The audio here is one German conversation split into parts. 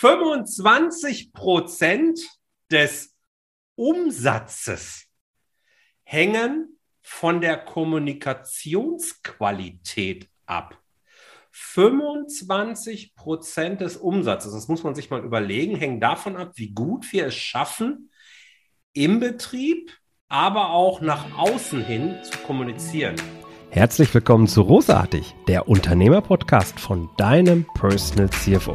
25 Prozent des Umsatzes hängen von der Kommunikationsqualität ab. 25 Prozent des Umsatzes, das muss man sich mal überlegen, hängen davon ab, wie gut wir es schaffen, im Betrieb, aber auch nach außen hin zu kommunizieren. Herzlich willkommen zu Rosartig, der Unternehmerpodcast von deinem Personal CFO.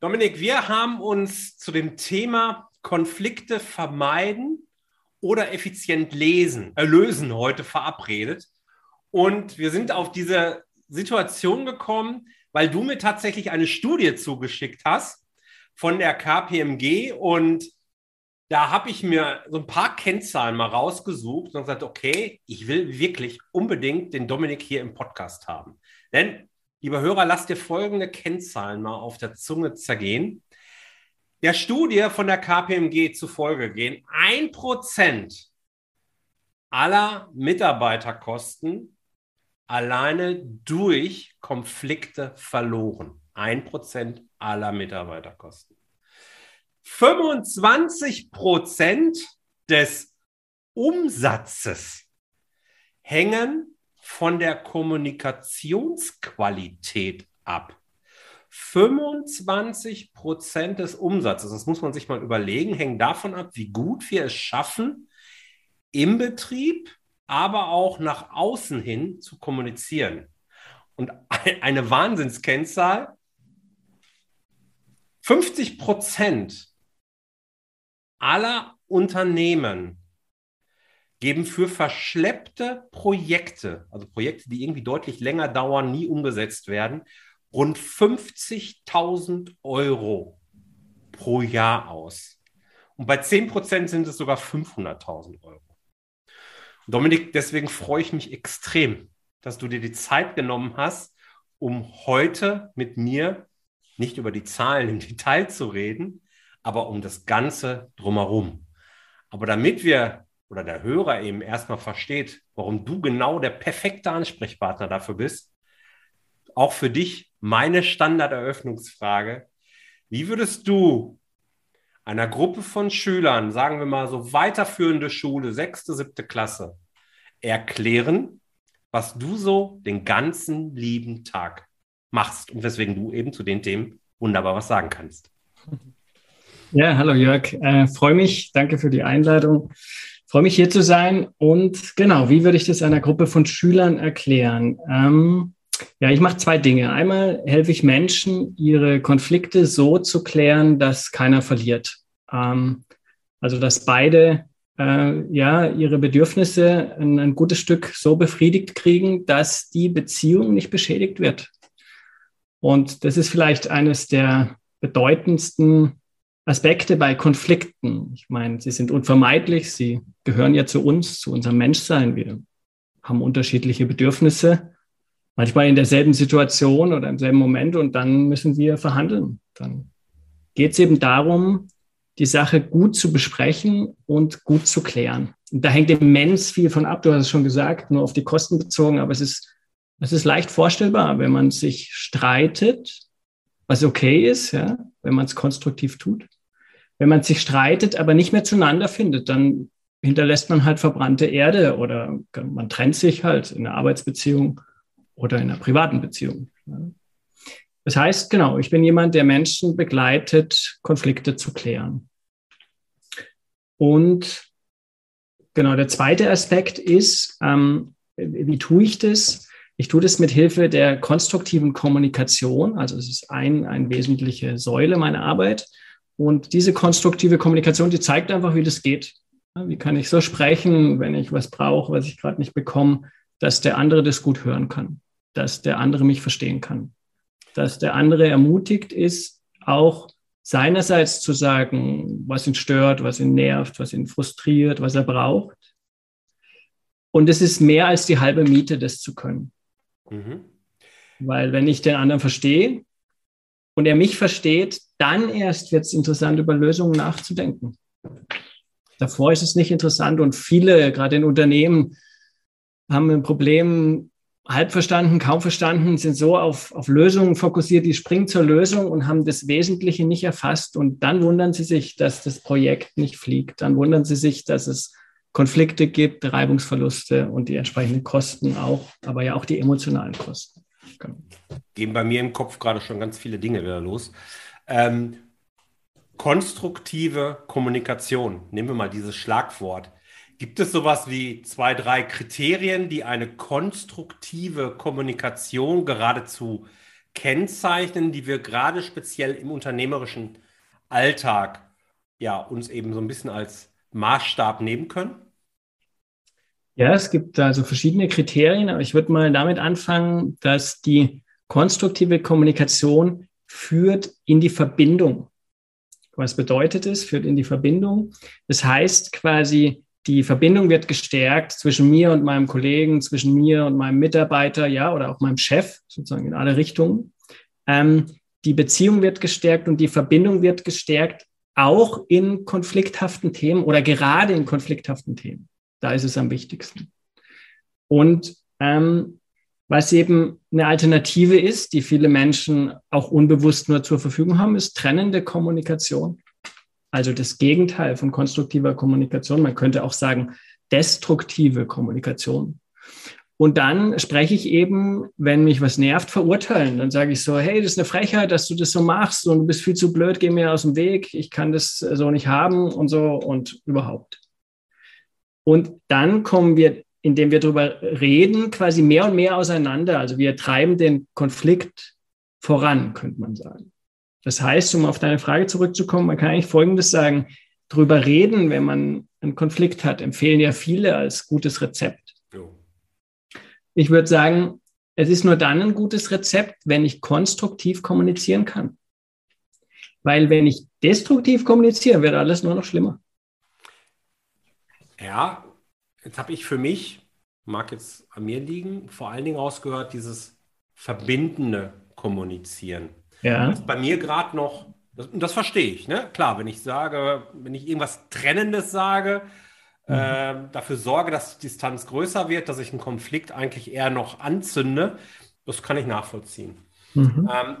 Dominik, wir haben uns zu dem Thema Konflikte vermeiden oder effizient lesen, äh, lösen heute verabredet. Und wir sind auf diese Situation gekommen, weil du mir tatsächlich eine Studie zugeschickt hast von der KPMG und da habe ich mir so ein paar Kennzahlen mal rausgesucht und gesagt, okay, ich will wirklich unbedingt den Dominik hier im Podcast haben. Denn Lieber Hörer, lass dir folgende Kennzahlen mal auf der Zunge zergehen. Der Studie von der KPMG zufolge gehen 1% aller Mitarbeiterkosten alleine durch Konflikte verloren. 1% aller Mitarbeiterkosten. 25% des Umsatzes hängen von der Kommunikationsqualität ab. 25 Prozent des Umsatzes, das muss man sich mal überlegen, hängen davon ab, wie gut wir es schaffen, im Betrieb, aber auch nach außen hin zu kommunizieren. Und eine Wahnsinnskennzahl, 50 Prozent aller Unternehmen geben für verschleppte Projekte, also Projekte, die irgendwie deutlich länger dauern, nie umgesetzt werden, rund 50.000 Euro pro Jahr aus. Und bei 10 Prozent sind es sogar 500.000 Euro. Dominik, deswegen freue ich mich extrem, dass du dir die Zeit genommen hast, um heute mit mir nicht über die Zahlen im Detail zu reden, aber um das Ganze drumherum. Aber damit wir oder der Hörer eben erstmal versteht, warum du genau der perfekte Ansprechpartner dafür bist, auch für dich meine Standarderöffnungsfrage. Wie würdest du einer Gruppe von Schülern, sagen wir mal so weiterführende Schule, sechste, siebte Klasse, erklären, was du so den ganzen lieben Tag machst und weswegen du eben zu den Themen wunderbar was sagen kannst? Ja, hallo Jörg. Äh, Freue mich. Danke für die Einladung freue mich hier zu sein. Und genau, wie würde ich das einer Gruppe von Schülern erklären? Ähm, ja, ich mache zwei Dinge. Einmal helfe ich Menschen, ihre Konflikte so zu klären, dass keiner verliert. Ähm, also, dass beide äh, ja ihre Bedürfnisse ein, ein gutes Stück so befriedigt kriegen, dass die Beziehung nicht beschädigt wird. Und das ist vielleicht eines der bedeutendsten Aspekte bei Konflikten. Ich meine, sie sind unvermeidlich, sie gehören ja zu uns, zu unserem Menschsein. Wir haben unterschiedliche Bedürfnisse, manchmal in derselben Situation oder im selben Moment und dann müssen wir verhandeln. Dann geht es eben darum, die Sache gut zu besprechen und gut zu klären. Und da hängt immens viel von ab, du hast es schon gesagt, nur auf die Kosten bezogen, aber es ist, es ist leicht vorstellbar, wenn man sich streitet, was okay ist, ja, wenn man es konstruktiv tut. Wenn man sich streitet, aber nicht mehr zueinander findet, dann hinterlässt man halt verbrannte Erde oder man trennt sich halt in einer Arbeitsbeziehung oder in einer privaten Beziehung. Das heißt, genau, ich bin jemand, der Menschen begleitet, Konflikte zu klären. Und genau, der zweite Aspekt ist, ähm, wie tue ich das? Ich tue das mit Hilfe der konstruktiven Kommunikation. Also es ist ein, eine wesentliche Säule meiner Arbeit. Und diese konstruktive Kommunikation, die zeigt einfach, wie das geht. Wie kann ich so sprechen, wenn ich was brauche, was ich gerade nicht bekomme, dass der andere das gut hören kann, dass der andere mich verstehen kann, dass der andere ermutigt ist, auch seinerseits zu sagen, was ihn stört, was ihn nervt, was ihn frustriert, was er braucht. Und es ist mehr als die halbe Miete, das zu können. Mhm. Weil wenn ich den anderen verstehe und er mich versteht, dann erst wird es interessant, über Lösungen nachzudenken. Davor ist es nicht interessant und viele, gerade in Unternehmen, haben ein Problem, halb verstanden, kaum verstanden, sind so auf, auf Lösungen fokussiert, die springen zur Lösung und haben das Wesentliche nicht erfasst. Und dann wundern sie sich, dass das Projekt nicht fliegt. Dann wundern sie sich, dass es Konflikte gibt, Reibungsverluste und die entsprechenden Kosten auch, aber ja auch die emotionalen Kosten. Genau. Gehen bei mir im Kopf gerade schon ganz viele Dinge wieder los. Ähm, konstruktive Kommunikation, nehmen wir mal dieses Schlagwort. Gibt es sowas wie zwei, drei Kriterien, die eine konstruktive Kommunikation geradezu kennzeichnen, die wir gerade speziell im unternehmerischen Alltag ja uns eben so ein bisschen als Maßstab nehmen können? Ja, es gibt also verschiedene Kriterien, aber ich würde mal damit anfangen, dass die konstruktive Kommunikation führt in die Verbindung. Was bedeutet es? Führt in die Verbindung. Das heißt quasi, die Verbindung wird gestärkt zwischen mir und meinem Kollegen, zwischen mir und meinem Mitarbeiter, ja, oder auch meinem Chef, sozusagen in alle Richtungen. Ähm, die Beziehung wird gestärkt und die Verbindung wird gestärkt, auch in konflikthaften Themen oder gerade in konflikthaften Themen. Da ist es am wichtigsten. Und ähm, was eben eine Alternative ist, die viele Menschen auch unbewusst nur zur Verfügung haben, ist trennende Kommunikation. Also das Gegenteil von konstruktiver Kommunikation. Man könnte auch sagen, destruktive Kommunikation. Und dann spreche ich eben, wenn mich was nervt, verurteilen. Dann sage ich so, hey, das ist eine Frechheit, dass du das so machst und du bist viel zu blöd, geh mir aus dem Weg, ich kann das so nicht haben und so und überhaupt. Und dann kommen wir, indem wir darüber reden, quasi mehr und mehr auseinander. Also wir treiben den Konflikt voran, könnte man sagen. Das heißt, um auf deine Frage zurückzukommen, man kann eigentlich Folgendes sagen. Drüber reden, wenn man einen Konflikt hat, empfehlen ja viele als gutes Rezept. Ich würde sagen, es ist nur dann ein gutes Rezept, wenn ich konstruktiv kommunizieren kann. Weil wenn ich destruktiv kommuniziere, wird alles nur noch schlimmer. Ja, jetzt habe ich für mich, mag jetzt an mir liegen, vor allen Dingen rausgehört, dieses verbindende Kommunizieren. Ja. Das ist bei mir gerade noch, das, das verstehe ich, ne? Klar, wenn ich sage, wenn ich irgendwas Trennendes sage, mhm. äh, dafür sorge, dass die Distanz größer wird, dass ich einen Konflikt eigentlich eher noch anzünde, das kann ich nachvollziehen. Mhm. Ähm,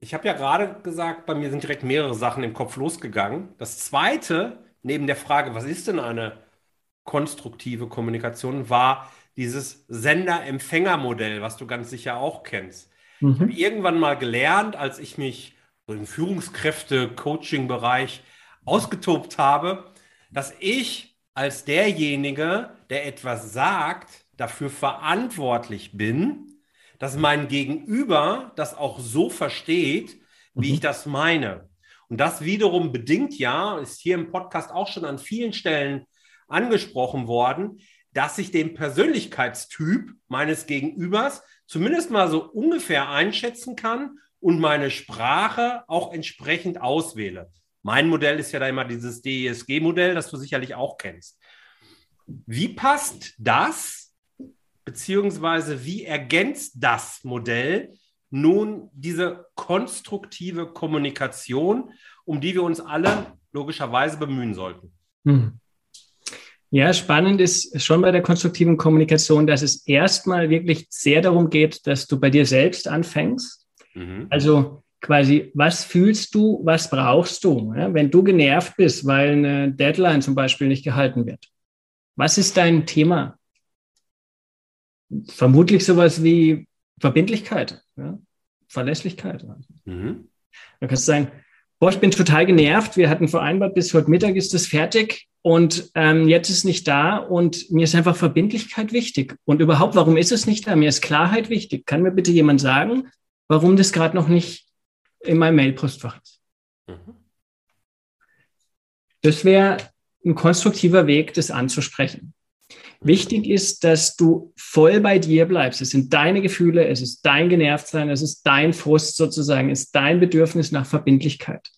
ich habe ja gerade gesagt, bei mir sind direkt mehrere Sachen im Kopf losgegangen. Das zweite, neben der Frage, was ist denn eine konstruktive Kommunikation, war dieses Sender-Empfänger-Modell, was du ganz sicher auch kennst. Mhm. Ich habe irgendwann mal gelernt, als ich mich im Führungskräfte-Coaching-Bereich ausgetobt habe, dass ich als derjenige, der etwas sagt, dafür verantwortlich bin, dass mein Gegenüber das auch so versteht, wie mhm. ich das meine. Und das wiederum bedingt ja, ist hier im Podcast auch schon an vielen Stellen angesprochen worden, dass ich den Persönlichkeitstyp meines Gegenübers zumindest mal so ungefähr einschätzen kann und meine Sprache auch entsprechend auswähle. Mein Modell ist ja da immer dieses DESG-Modell, das du sicherlich auch kennst. Wie passt das, beziehungsweise wie ergänzt das Modell nun diese konstruktive Kommunikation, um die wir uns alle logischerweise bemühen sollten? Hm. Ja, spannend ist schon bei der konstruktiven Kommunikation, dass es erstmal wirklich sehr darum geht, dass du bei dir selbst anfängst. Mhm. Also quasi, was fühlst du, was brauchst du? Ja, wenn du genervt bist, weil eine Deadline zum Beispiel nicht gehalten wird, was ist dein Thema? Vermutlich sowas wie Verbindlichkeit, ja? Verlässlichkeit. Mhm. Dann kannst du sagen, boah, ich bin total genervt, wir hatten vereinbart, bis heute Mittag ist das fertig und ähm, jetzt ist nicht da und mir ist einfach Verbindlichkeit wichtig. Und überhaupt, warum ist es nicht da? Mir ist Klarheit wichtig. Kann mir bitte jemand sagen, warum das gerade noch nicht in meinem Mailpostfach ist? Mhm. Das wäre ein konstruktiver Weg, das anzusprechen. Wichtig ist, dass du voll bei dir bleibst. Es sind deine Gefühle, es ist dein Genervtsein, es ist dein Frust sozusagen, es ist dein Bedürfnis nach Verbindlichkeit.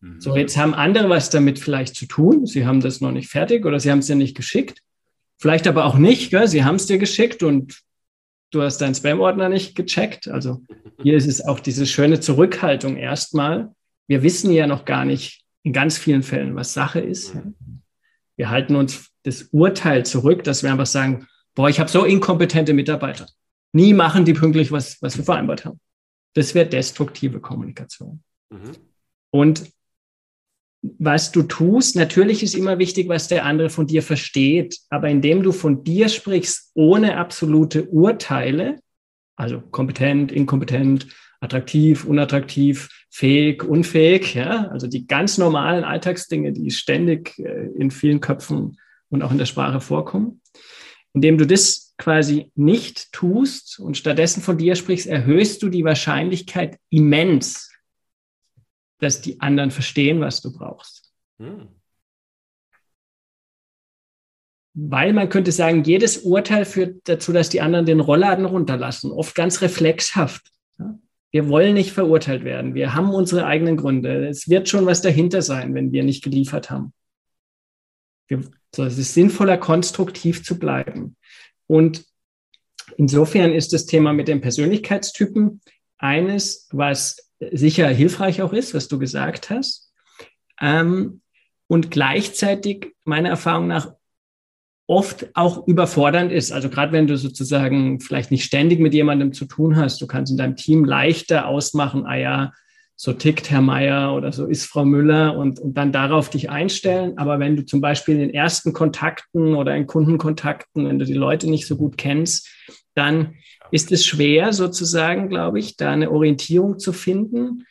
Mhm. So, jetzt haben andere was damit vielleicht zu tun. Sie haben das noch nicht fertig oder sie haben es dir nicht geschickt. Vielleicht aber auch nicht. Gell? Sie haben es dir geschickt und du hast deinen Spam-Ordner nicht gecheckt. Also hier ist es auch diese schöne Zurückhaltung erstmal. Wir wissen ja noch gar nicht in ganz vielen Fällen, was Sache ist. Wir halten uns das Urteil zurück, dass wir einfach sagen, boah, ich habe so inkompetente Mitarbeiter. Nie machen die pünktlich, was, was wir vereinbart haben. Das wäre destruktive Kommunikation. Mhm. Und was du tust, natürlich ist immer wichtig, was der andere von dir versteht, aber indem du von dir sprichst, ohne absolute Urteile, also kompetent, inkompetent, attraktiv, unattraktiv, fähig, unfähig, ja, also die ganz normalen Alltagsdinge, die ständig äh, in vielen Köpfen und auch in der Sprache vorkommen, indem du das quasi nicht tust und stattdessen von dir sprichst, erhöhst du die Wahrscheinlichkeit immens, dass die anderen verstehen, was du brauchst. Hm. Weil man könnte sagen, jedes Urteil führt dazu, dass die anderen den Rollladen runterlassen, oft ganz reflexhaft. Wir wollen nicht verurteilt werden. Wir haben unsere eigenen Gründe. Es wird schon was dahinter sein, wenn wir nicht geliefert haben. Wir, so, es ist sinnvoller, konstruktiv zu bleiben. Und insofern ist das Thema mit den Persönlichkeitstypen eines, was sicher hilfreich auch ist, was du gesagt hast. Ähm, und gleichzeitig meiner Erfahrung nach oft auch überfordernd ist. Also gerade wenn du sozusagen vielleicht nicht ständig mit jemandem zu tun hast, du kannst in deinem Team leichter ausmachen, ah ja, so tickt Herr Meier oder so ist Frau Müller und, und dann darauf dich einstellen. Aber wenn du zum Beispiel in den ersten Kontakten oder in Kundenkontakten, wenn du die Leute nicht so gut kennst, dann ist es schwer, sozusagen, glaube ich, da eine Orientierung zu finden.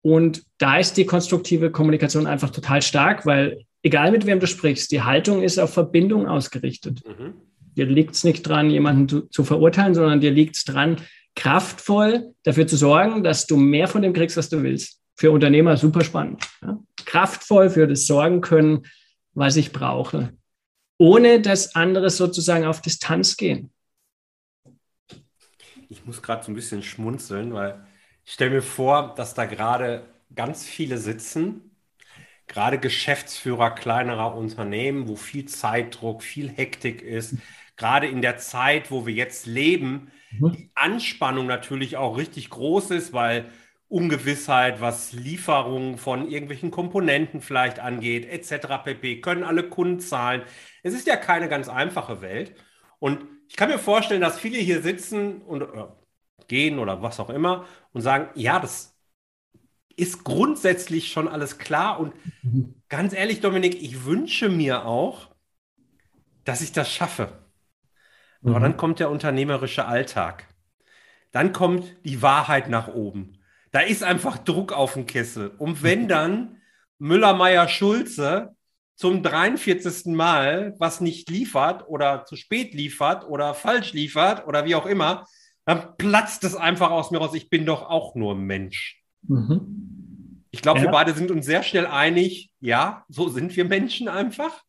Und da ist die konstruktive Kommunikation einfach total stark, weil egal mit wem du sprichst, die Haltung ist auf Verbindung ausgerichtet. Mhm. Dir liegt es nicht dran, jemanden zu, zu verurteilen, sondern dir liegt es dran, kraftvoll dafür zu sorgen, dass du mehr von dem kriegst, was du willst. Für Unternehmer super spannend. Ja? Kraftvoll für das sorgen können, was ich brauche. Ohne dass andere sozusagen auf Distanz gehen ich muss gerade so ein bisschen schmunzeln, weil ich stelle mir vor, dass da gerade ganz viele sitzen, gerade Geschäftsführer kleinerer Unternehmen, wo viel Zeitdruck, viel Hektik ist, gerade in der Zeit, wo wir jetzt leben, mhm. die Anspannung natürlich auch richtig groß ist, weil Ungewissheit, was Lieferungen von irgendwelchen Komponenten vielleicht angeht, etc. pp. Können alle Kunden zahlen. Es ist ja keine ganz einfache Welt. Und ich kann mir vorstellen, dass viele hier sitzen und äh, gehen oder was auch immer und sagen, ja, das ist grundsätzlich schon alles klar. Und ganz ehrlich, Dominik, ich wünsche mir auch, dass ich das schaffe. Aber mhm. dann kommt der unternehmerische Alltag. Dann kommt die Wahrheit nach oben. Da ist einfach Druck auf dem Kessel. Und wenn dann Müller, Meier, Schulze zum 43. Mal was nicht liefert oder zu spät liefert oder falsch liefert oder wie auch immer, dann platzt es einfach aus mir raus. Ich bin doch auch nur Mensch. Mhm. Ich glaube, ja. wir beide sind uns sehr schnell einig, ja, so sind wir Menschen einfach.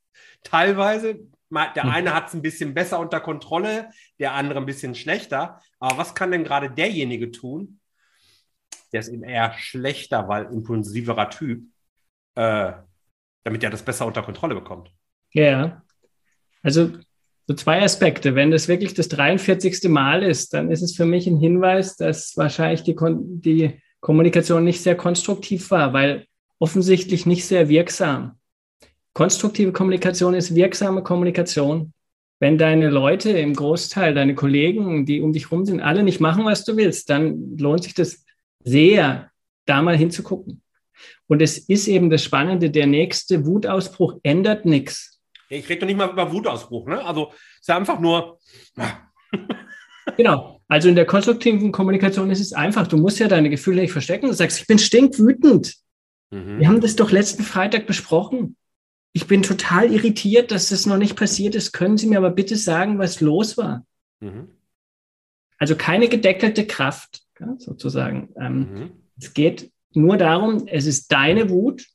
Teilweise, der mhm. eine hat es ein bisschen besser unter Kontrolle, der andere ein bisschen schlechter. Aber was kann denn gerade derjenige tun? Der ist eben eher schlechter, weil impulsiverer Typ. Äh, damit er das besser unter Kontrolle bekommt. Ja, also so zwei Aspekte. Wenn das wirklich das 43. Mal ist, dann ist es für mich ein Hinweis, dass wahrscheinlich die, die Kommunikation nicht sehr konstruktiv war, weil offensichtlich nicht sehr wirksam. Konstruktive Kommunikation ist wirksame Kommunikation. Wenn deine Leute im Großteil, deine Kollegen, die um dich rum sind, alle nicht machen, was du willst, dann lohnt sich das sehr, da mal hinzugucken. Und es ist eben das Spannende, der nächste Wutausbruch ändert nichts. Ich rede doch nicht mal über Wutausbruch, ne? Also es ist einfach nur. genau. Also in der konstruktiven Kommunikation ist es einfach. Du musst ja deine Gefühle nicht verstecken. Du sagst, ich bin stinkwütend. Mhm. Wir haben das doch letzten Freitag besprochen. Ich bin total irritiert, dass das noch nicht passiert ist. Können Sie mir aber bitte sagen, was los war? Mhm. Also keine gedeckelte Kraft, sozusagen. Ähm, mhm. Es geht nur darum, es ist deine Wut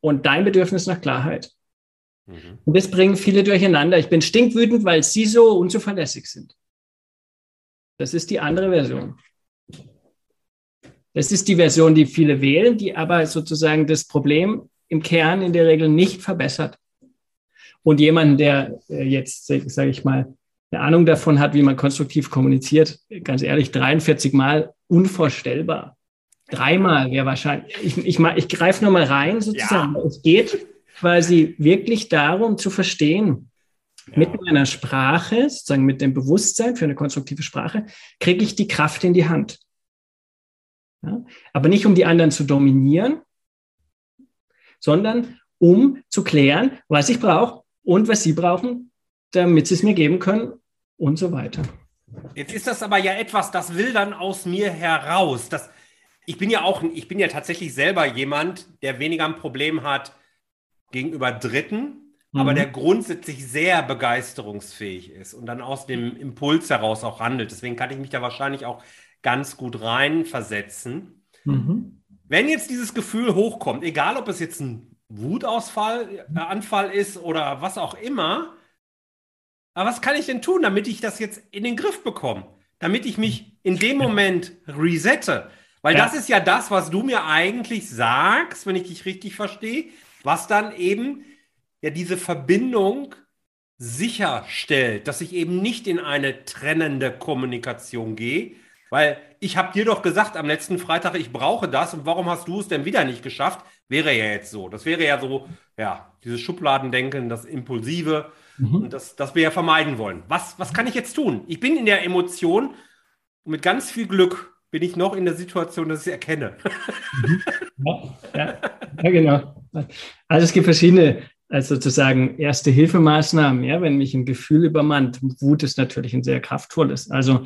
und dein Bedürfnis nach Klarheit. Mhm. Und das bringen viele durcheinander. Ich bin stinkwütend, weil sie so unzuverlässig sind. Das ist die andere Version. Das ist die Version, die viele wählen, die aber sozusagen das Problem im Kern in der Regel nicht verbessert. Und jemand, der äh, jetzt, sage ich mal, eine Ahnung davon hat, wie man konstruktiv kommuniziert, ganz ehrlich, 43 Mal unvorstellbar. Dreimal wäre wahrscheinlich, ich, ich, ich greife nochmal rein sozusagen. Ja. Es geht quasi wirklich darum zu verstehen, ja. mit meiner Sprache, sozusagen mit dem Bewusstsein für eine konstruktive Sprache, kriege ich die Kraft in die Hand. Ja? Aber nicht um die anderen zu dominieren, sondern um zu klären, was ich brauche und was sie brauchen, damit sie es mir geben können und so weiter. Jetzt ist das aber ja etwas, das will dann aus mir heraus. Das, ich bin ja auch, ich bin ja tatsächlich selber jemand, der weniger ein Problem hat gegenüber Dritten, mhm. aber der grundsätzlich sehr begeisterungsfähig ist und dann aus dem Impuls heraus auch handelt. Deswegen kann ich mich da wahrscheinlich auch ganz gut reinversetzen. Mhm. Wenn jetzt dieses Gefühl hochkommt, egal ob es jetzt ein Wutausfall, äh, Anfall ist oder was auch immer, aber was kann ich denn tun, damit ich das jetzt in den Griff bekomme? Damit ich mich in dem Moment resette? Weil ja. das ist ja das, was du mir eigentlich sagst, wenn ich dich richtig verstehe, was dann eben ja diese Verbindung sicherstellt, dass ich eben nicht in eine trennende Kommunikation gehe, weil ich habe dir doch gesagt am letzten Freitag, ich brauche das und warum hast du es denn wieder nicht geschafft? Wäre ja jetzt so. Das wäre ja so, ja, dieses Schubladendenken, das Impulsive. Mhm. Und das, das wir ja vermeiden wollen. Was, was kann ich jetzt tun? Ich bin in der Emotion und mit ganz viel Glück bin ich noch in der Situation, dass ich es erkenne. Ja, ja, ja, genau. Also es gibt verschiedene also sozusagen erste Hilfemaßnahmen, ja, wenn mich ein Gefühl übermannt. Wut ist natürlich ein sehr kraftvolles. Also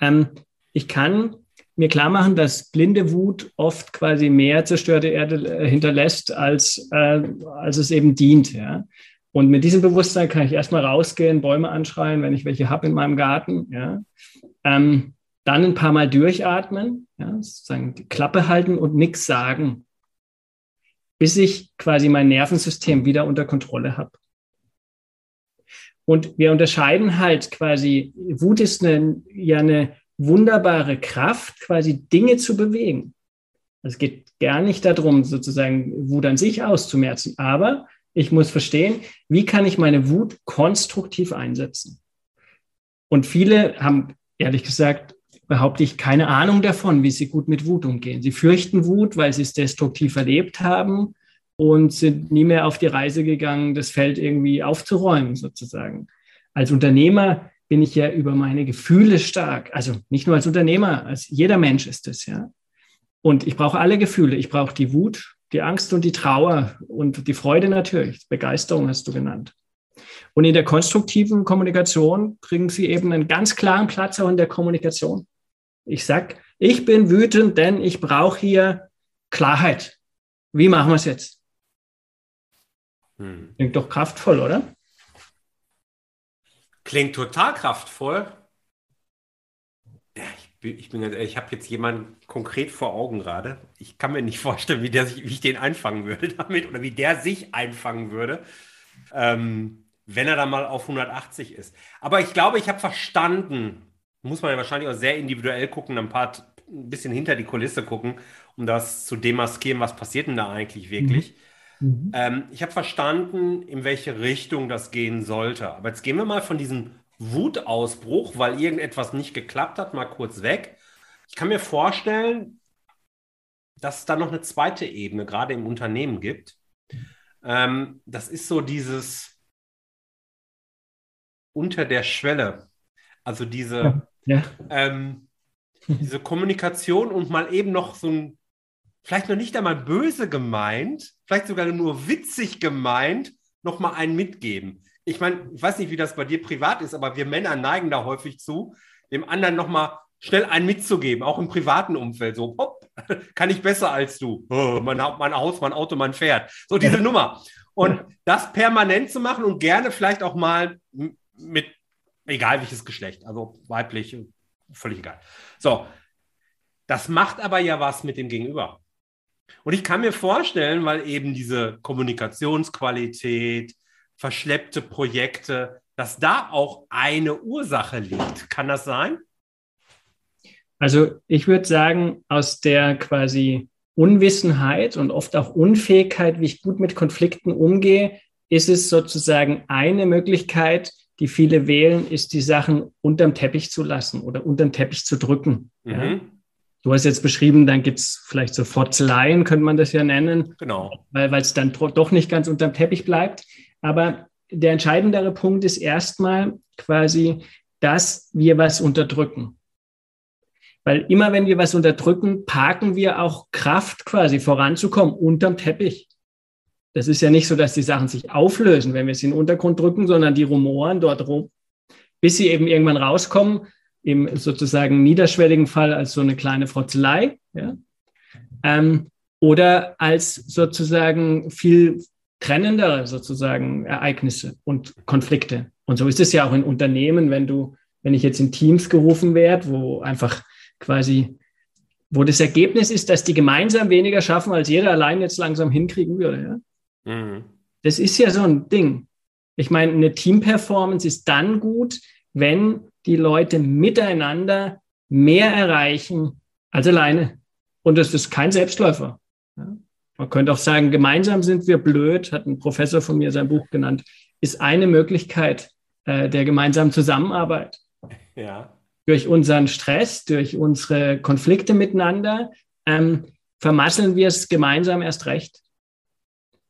ähm, ich kann mir klar machen, dass blinde Wut oft quasi mehr zerstörte Erde äh, hinterlässt, als, äh, als es eben dient. Ja? Und mit diesem Bewusstsein kann ich erstmal rausgehen, Bäume anschreien, wenn ich welche habe in meinem Garten. Ja. Ähm, dann ein paar Mal durchatmen, ja, sozusagen die Klappe halten und nichts sagen, bis ich quasi mein Nervensystem wieder unter Kontrolle habe. Und wir unterscheiden halt quasi, Wut ist eine, ja eine wunderbare Kraft, quasi Dinge zu bewegen. Es geht gar nicht darum, sozusagen Wut an sich auszumerzen, aber ich muss verstehen, wie kann ich meine Wut konstruktiv einsetzen? Und viele haben, ehrlich gesagt, behaupte ich, keine Ahnung davon, wie sie gut mit Wut umgehen. Sie fürchten Wut, weil sie es destruktiv erlebt haben und sind nie mehr auf die Reise gegangen, das Feld irgendwie aufzuräumen, sozusagen. Als Unternehmer bin ich ja über meine Gefühle stark. Also nicht nur als Unternehmer, als jeder Mensch ist es, ja. Und ich brauche alle Gefühle. Ich brauche die Wut, die Angst und die Trauer und die Freude natürlich. Begeisterung hast du genannt. Und in der konstruktiven Kommunikation kriegen sie eben einen ganz klaren Platz auch in der Kommunikation. Ich sag, ich bin wütend, denn ich brauche hier Klarheit. Wie machen wir es jetzt? Hm. Klingt doch kraftvoll, oder? Klingt total kraftvoll. Ja, ich ich bin ganz ehrlich, ich habe jetzt jemanden konkret vor Augen gerade. Ich kann mir nicht vorstellen, wie, der sich, wie ich den einfangen würde damit oder wie der sich einfangen würde, ähm, wenn er dann mal auf 180 ist. Aber ich glaube, ich habe verstanden, muss man ja wahrscheinlich auch sehr individuell gucken, ein paar ein bisschen hinter die Kulisse gucken, um das zu demaskieren, was passiert denn da eigentlich wirklich. Mhm. mhm. Ähm, ich habe verstanden, in welche Richtung das gehen sollte. Aber jetzt gehen wir mal von diesem Wutausbruch, weil irgendetwas nicht geklappt hat, mal kurz weg. Ich kann mir vorstellen, dass es da noch eine zweite Ebene gerade im Unternehmen gibt. Ähm, das ist so dieses unter der Schwelle. Also diese, ja. Ähm, diese Kommunikation und mal eben noch so ein, vielleicht noch nicht einmal böse gemeint, vielleicht sogar nur witzig gemeint, noch mal einen mitgeben ich meine, ich weiß nicht, wie das bei dir privat ist, aber wir Männer neigen da häufig zu, dem anderen nochmal schnell einen mitzugeben, auch im privaten Umfeld. So, hopp, kann ich besser als du. Oh, mein, mein Haus, mein Auto, mein Pferd. So diese Nummer. Und das permanent zu machen und gerne vielleicht auch mal mit, egal welches Geschlecht, also weiblich, völlig egal. So, das macht aber ja was mit dem Gegenüber. Und ich kann mir vorstellen, weil eben diese Kommunikationsqualität, verschleppte Projekte, dass da auch eine Ursache liegt. Kann das sein? Also ich würde sagen, aus der quasi Unwissenheit und oft auch Unfähigkeit, wie ich gut mit Konflikten umgehe, ist es sozusagen eine Möglichkeit, die viele wählen, ist die Sachen unterm Teppich zu lassen oder unterm Teppich zu drücken. Mhm. Ja. Du hast jetzt beschrieben, dann gibt es vielleicht so Fotzeleien, könnte man das ja nennen. Genau. Weil es dann doch nicht ganz unterm Teppich bleibt. Aber der entscheidendere Punkt ist erstmal quasi, dass wir was unterdrücken. Weil immer wenn wir was unterdrücken, parken wir auch Kraft quasi voranzukommen unterm Teppich. Das ist ja nicht so, dass die Sachen sich auflösen, wenn wir sie in den Untergrund drücken, sondern die rumoren dort rum, bis sie eben irgendwann rauskommen, im sozusagen niederschwelligen Fall als so eine kleine Frotzelei, ja? ähm, oder als sozusagen viel trennendere sozusagen Ereignisse und Konflikte. Und so ist es ja auch in Unternehmen, wenn du, wenn ich jetzt in Teams gerufen werde, wo einfach quasi, wo das Ergebnis ist, dass die gemeinsam weniger schaffen, als jeder allein jetzt langsam hinkriegen würde. Ja? Mhm. Das ist ja so ein Ding. Ich meine, eine Team-Performance ist dann gut, wenn die Leute miteinander mehr erreichen als alleine. Und das ist kein Selbstläufer. Ja? Man könnte auch sagen, gemeinsam sind wir blöd, hat ein Professor von mir sein Buch genannt, ist eine Möglichkeit äh, der gemeinsamen Zusammenarbeit. Ja durch unseren Stress, durch unsere Konflikte miteinander, ähm, vermasseln wir es gemeinsam erst recht.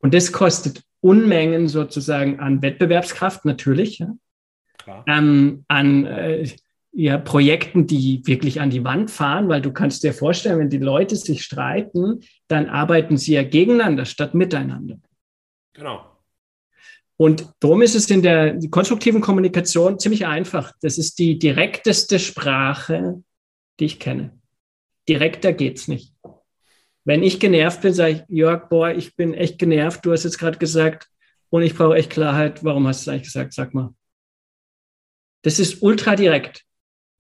Und das kostet Unmengen sozusagen an Wettbewerbskraft natürlich, ja? ähm, an äh, ja, Projekten, die wirklich an die Wand fahren, weil du kannst dir vorstellen, wenn die Leute sich streiten, dann arbeiten sie ja gegeneinander statt miteinander. Genau. Und darum ist es in der konstruktiven Kommunikation ziemlich einfach. Das ist die direkteste Sprache, die ich kenne. Direkter geht's nicht. Wenn ich genervt bin, sage ich, Jörg, boah, ich bin echt genervt. Du hast jetzt gerade gesagt, und ich brauche echt Klarheit. Warum hast du es eigentlich gesagt? Sag mal. Das ist ultra direkt.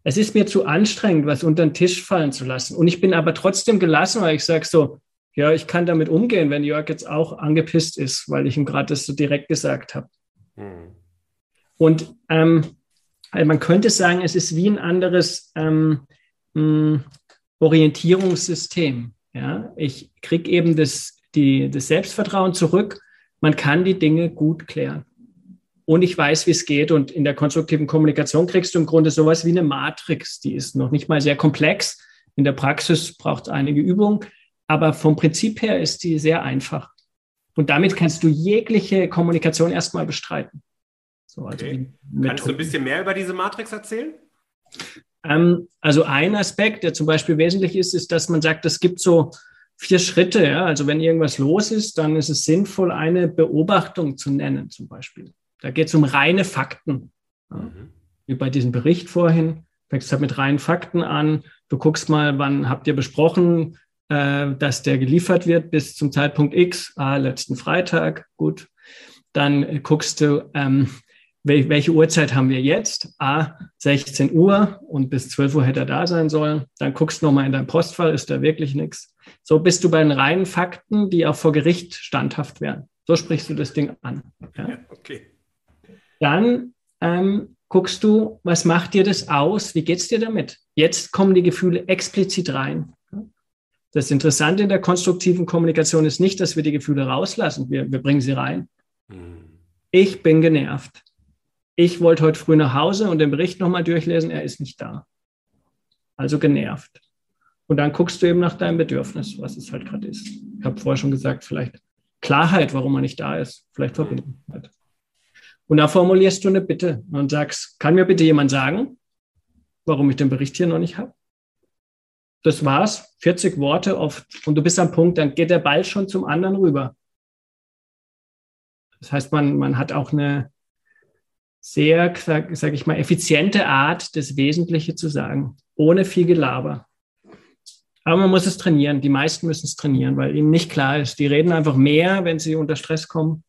Es ist mir zu anstrengend, was unter den Tisch fallen zu lassen. Und ich bin aber trotzdem gelassen, weil ich sage so, ja, ich kann damit umgehen, wenn Jörg jetzt auch angepisst ist, weil ich ihm gerade das so direkt gesagt habe. Mhm. Und ähm, also man könnte sagen, es ist wie ein anderes ähm, hm, Orientierungssystem. Ja? Ich kriege eben das, die, das Selbstvertrauen zurück. Man kann die Dinge gut klären. Und ich weiß, wie es geht. Und in der konstruktiven Kommunikation kriegst du im Grunde sowas wie eine Matrix. Die ist noch nicht mal sehr komplex. In der Praxis braucht es einige Übung. Aber vom Prinzip her ist die sehr einfach. Und damit kannst du jegliche Kommunikation erstmal bestreiten. So, also okay. Kannst du ein bisschen mehr über diese Matrix erzählen? Ähm, also ein Aspekt, der zum Beispiel wesentlich ist, ist, dass man sagt, es gibt so vier Schritte. Ja? Also wenn irgendwas los ist, dann ist es sinnvoll, eine Beobachtung zu nennen zum Beispiel. Da geht es um reine Fakten. Ja? Mhm. Wie bei diesem Bericht vorhin. Fängst halt mit reinen Fakten an. Du guckst mal, wann habt ihr besprochen, äh, dass der geliefert wird bis zum Zeitpunkt X, ah, letzten Freitag, gut. Dann guckst du, ähm, welche Uhrzeit haben wir jetzt? Ah, 16 Uhr und bis 12 Uhr hätte er da sein sollen. Dann guckst du nochmal in dein Postfall, ist da wirklich nichts. So bist du bei den reinen Fakten, die auch vor Gericht standhaft werden. So sprichst du das Ding an. Ja? Ja, okay. Dann ähm, guckst du, was macht dir das aus? Wie geht es dir damit? Jetzt kommen die Gefühle explizit rein. Das Interessante in der konstruktiven Kommunikation ist nicht, dass wir die Gefühle rauslassen. Wir, wir bringen sie rein. Mhm. Ich bin genervt. Ich wollte heute früh nach Hause und den Bericht nochmal durchlesen. Er ist nicht da. Also genervt. Und dann guckst du eben nach deinem Bedürfnis, was es halt gerade ist. Ich habe vorher schon gesagt, vielleicht Klarheit, warum er nicht da ist. Vielleicht Verbundenheit. Und da formulierst du eine Bitte und sagst, kann mir bitte jemand sagen, warum ich den Bericht hier noch nicht habe? das war's, 40 Worte oft und du bist am Punkt, dann geht der Ball schon zum anderen rüber. Das heißt, man, man hat auch eine sehr, sage sag ich mal, effiziente Art, das Wesentliche zu sagen, ohne viel Gelaber. Aber man muss es trainieren. Die meisten müssen es trainieren, weil ihnen nicht klar ist. Die reden einfach mehr, wenn sie unter Stress kommen.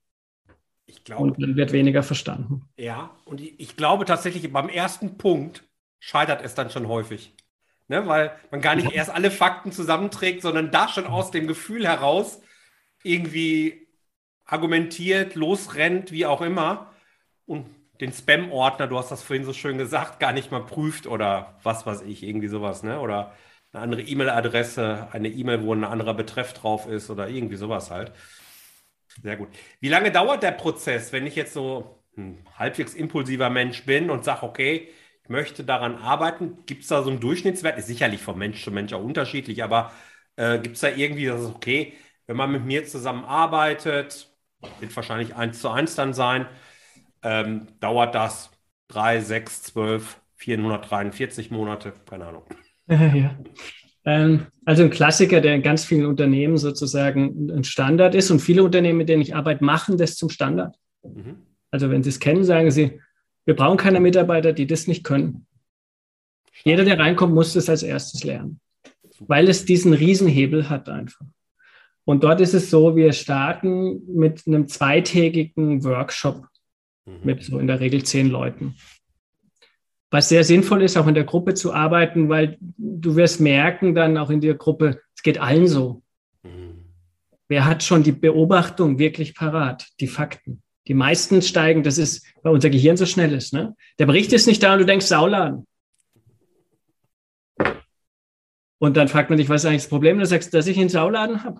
Ich glaube, und dann wird weniger verstanden. Ja, und ich glaube tatsächlich, beim ersten Punkt scheitert es dann schon häufig. Ne, weil man gar nicht erst alle Fakten zusammenträgt, sondern da schon aus dem Gefühl heraus irgendwie argumentiert, losrennt, wie auch immer. Und den Spam-Ordner, du hast das vorhin so schön gesagt, gar nicht mal prüft oder was weiß ich, irgendwie sowas, ne? Oder eine andere E-Mail-Adresse, eine E-Mail, wo ein anderer Betreff drauf ist oder irgendwie sowas halt. Sehr gut. Wie lange dauert der Prozess, wenn ich jetzt so ein halbwegs impulsiver Mensch bin und sage, okay, ich möchte daran arbeiten? Gibt es da so einen Durchschnittswert? Ist sicherlich von Mensch zu Mensch auch unterschiedlich, aber äh, gibt es da irgendwie, das ist okay, wenn man mit mir zusammenarbeitet, wird wahrscheinlich eins zu eins dann sein, ähm, dauert das drei, sechs, zwölf, 443 Monate, keine Ahnung. Ja. Ähm, also ein Klassiker, der in ganz vielen Unternehmen sozusagen ein Standard ist und viele Unternehmen, mit denen ich arbeite, machen das zum Standard. Mhm. Also wenn Sie es kennen, sagen Sie, wir brauchen keine Mitarbeiter, die das nicht können. Jeder, der reinkommt, muss das als erstes lernen, weil es diesen Riesenhebel hat einfach. Und dort ist es so, wir starten mit einem zweitägigen Workshop mhm. mit so in der Regel zehn Leuten was sehr sinnvoll ist, auch in der Gruppe zu arbeiten, weil du wirst merken dann auch in der Gruppe, es geht allen so. Mhm. Wer hat schon die Beobachtung wirklich parat, die Fakten? Die meisten steigen, das ist, weil unser Gehirn so schnell ist. Ne? Der Bericht ist nicht da und du denkst, Sauladen. Und dann fragt man dich, was ist eigentlich das Problem? Du sagst, dass ich einen Sauladen habe.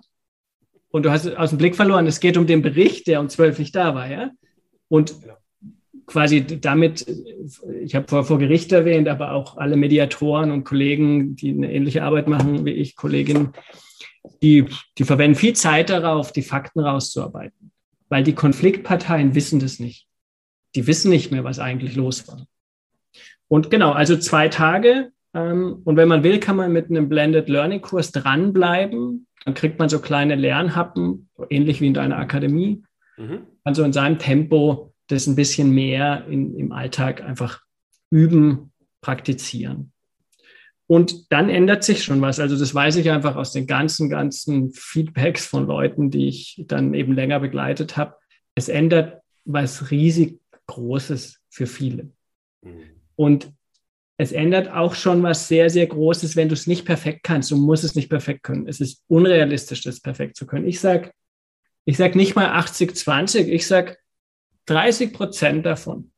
Und du hast aus dem Blick verloren, es geht um den Bericht, der um zwölf nicht da war. Ja? Und quasi damit, ich habe vor, vor Gericht erwähnt, aber auch alle Mediatoren und Kollegen, die eine ähnliche Arbeit machen wie ich, Kolleginnen, die, die verwenden viel Zeit darauf, die Fakten rauszuarbeiten, weil die Konfliktparteien wissen das nicht. Die wissen nicht mehr, was eigentlich los war. Und genau, also zwei Tage. Ähm, und wenn man will, kann man mit einem Blended Learning Kurs dranbleiben. Dann kriegt man so kleine Lernhappen, ähnlich wie in deiner Akademie. Mhm. Also in seinem Tempo das ein bisschen mehr in, im Alltag einfach üben, praktizieren. Und dann ändert sich schon was. Also das weiß ich einfach aus den ganzen, ganzen Feedbacks von Leuten, die ich dann eben länger begleitet habe. Es ändert was riesig Großes für viele. Mhm. Und es ändert auch schon was sehr, sehr Großes, wenn du es nicht perfekt kannst. Du musst es nicht perfekt können. Es ist unrealistisch, das perfekt zu können. Ich sage ich sag nicht mal 80, 20. Ich sage 30 Prozent davon.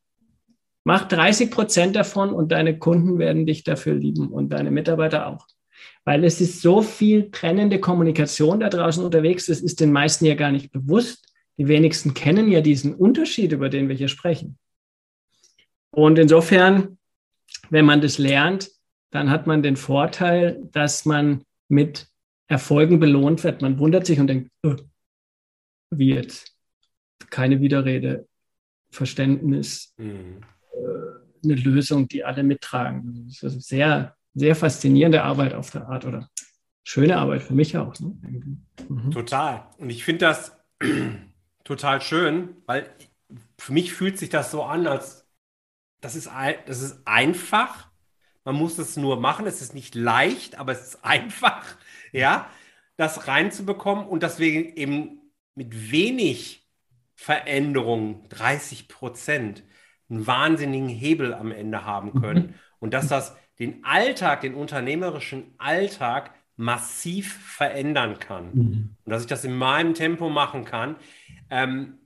Mach 30 Prozent davon und deine Kunden werden dich dafür lieben und deine Mitarbeiter auch. Weil es ist so viel trennende Kommunikation da draußen unterwegs, das ist den meisten ja gar nicht bewusst. Die wenigsten kennen ja diesen Unterschied, über den wir hier sprechen. Und insofern, wenn man das lernt, dann hat man den Vorteil, dass man mit Erfolgen belohnt wird. Man wundert sich und denkt, oh, jetzt? Keine Widerrede. Verständnis, mhm. äh, eine Lösung, die alle mittragen. Das ist eine sehr, sehr faszinierende Arbeit auf der Art oder schöne Arbeit für mich auch. Ne? Mhm. Total. Und ich finde das total schön, weil für mich fühlt sich das so an, als das ist, das ist einfach. Man muss es nur machen. Es ist nicht leicht, aber es ist einfach, ja, das reinzubekommen und deswegen eben mit wenig Veränderung, 30 Prozent, einen wahnsinnigen Hebel am Ende haben mhm. können. Und dass das den Alltag, den unternehmerischen Alltag massiv verändern kann. Mhm. Und dass ich das in meinem Tempo machen kann. Ähm,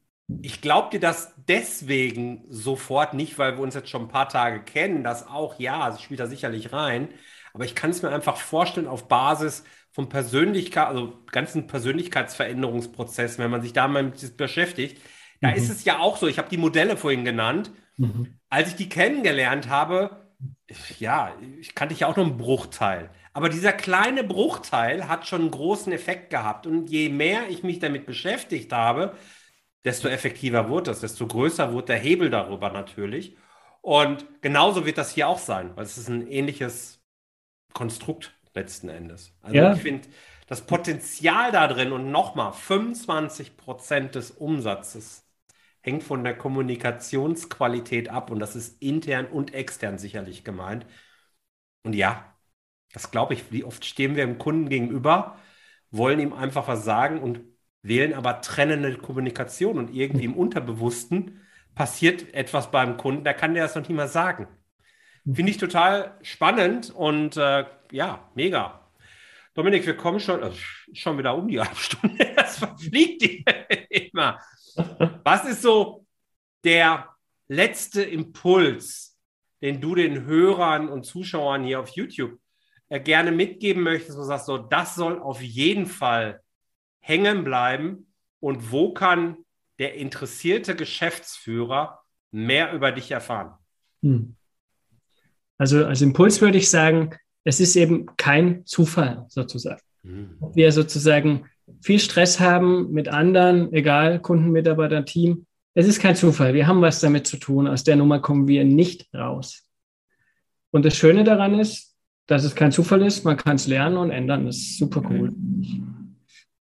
ich glaube dir das deswegen sofort nicht, weil wir uns jetzt schon ein paar Tage kennen. Das auch, ja, das spielt da sicherlich rein. Aber ich kann es mir einfach vorstellen auf Basis vom Persönlichkeit, also ganzen Persönlichkeitsveränderungsprozess, wenn man sich da mal mit beschäftigt, da mhm. ist es ja auch so, ich habe die Modelle vorhin genannt. Mhm. Als ich die kennengelernt habe, ja, ich kannte ja auch nur einen Bruchteil. Aber dieser kleine Bruchteil hat schon einen großen Effekt gehabt. Und je mehr ich mich damit beschäftigt habe, desto effektiver wurde es, desto größer wurde der Hebel darüber natürlich. Und genauso wird das hier auch sein, weil es ist ein ähnliches Konstrukt letzten Endes. Also ja. ich finde das Potenzial da drin und nochmal 25 Prozent des Umsatzes hängt von der Kommunikationsqualität ab und das ist intern und extern sicherlich gemeint. Und ja, das glaube ich, wie oft stehen wir dem Kunden gegenüber, wollen ihm einfach was sagen und wählen aber trennende Kommunikation und irgendwie im Unterbewussten passiert etwas beim Kunden, da kann der das noch nicht mal sagen. Finde ich total spannend und äh, ja, mega. Dominik, wir kommen schon, also schon wieder um die halbe Stunde. Das verfliegt dir immer. Was ist so der letzte Impuls, den du den Hörern und Zuschauern hier auf YouTube äh, gerne mitgeben möchtest, wo du sagst, so, das soll auf jeden Fall hängen bleiben und wo kann der interessierte Geschäftsführer mehr über dich erfahren? Hm. Also als Impuls würde ich sagen, es ist eben kein Zufall sozusagen. Hm. Wir sozusagen viel Stress haben mit anderen, egal, Kunden, Mitarbeiter, Team. Es ist kein Zufall. Wir haben was damit zu tun. Aus der Nummer kommen wir nicht raus. Und das Schöne daran ist, dass es kein Zufall ist. Man kann es lernen und ändern. Das ist super cool.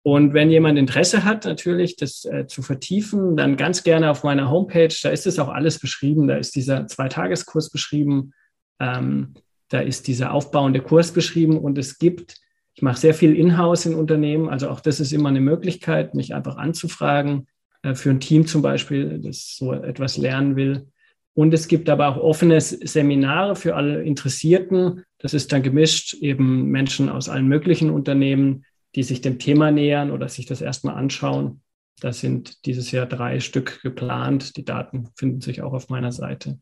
Und wenn jemand Interesse hat, natürlich das äh, zu vertiefen, dann ganz gerne auf meiner Homepage. Da ist es auch alles beschrieben. Da ist dieser Zweitageskurs beschrieben. Ähm, da ist dieser aufbauende Kurs beschrieben. Und es gibt, ich mache sehr viel Inhouse in Unternehmen. Also auch das ist immer eine Möglichkeit, mich einfach anzufragen äh, für ein Team zum Beispiel, das so etwas lernen will. Und es gibt aber auch offene Seminare für alle Interessierten. Das ist dann gemischt, eben Menschen aus allen möglichen Unternehmen, die sich dem Thema nähern oder sich das erstmal anschauen. Da sind dieses Jahr drei Stück geplant. Die Daten finden sich auch auf meiner Seite.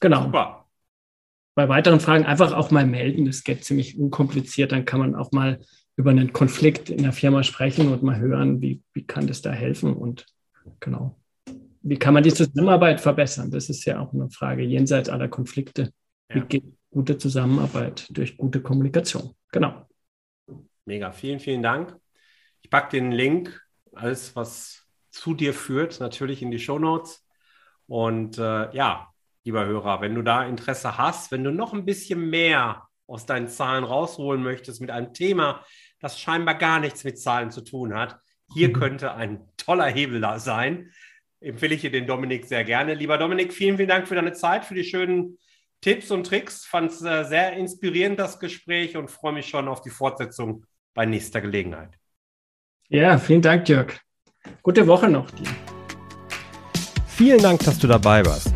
Genau. Super. Bei weiteren Fragen einfach auch mal melden. Das geht ziemlich unkompliziert. Dann kann man auch mal über einen Konflikt in der Firma sprechen und mal hören, wie, wie kann das da helfen und genau. Wie kann man die Zusammenarbeit verbessern? Das ist ja auch eine Frage jenseits aller Konflikte. Wie geht gute Zusammenarbeit durch gute Kommunikation? Genau. Mega, vielen, vielen Dank. Ich packe den Link, alles, was zu dir führt, natürlich in die Show Notes. Und äh, ja, lieber Hörer, wenn du da Interesse hast, wenn du noch ein bisschen mehr aus deinen Zahlen rausholen möchtest mit einem Thema, das scheinbar gar nichts mit Zahlen zu tun hat, hier mhm. könnte ein toller Hebel da sein. Empfehle ich dir den Dominik sehr gerne. Lieber Dominik, vielen, vielen Dank für deine Zeit, für die schönen Tipps und Tricks. Fand es äh, sehr inspirierend, das Gespräch und freue mich schon auf die Fortsetzung bei nächster Gelegenheit. Ja, vielen Dank, Jörg. Gute Woche noch dir. Vielen Dank, dass du dabei warst.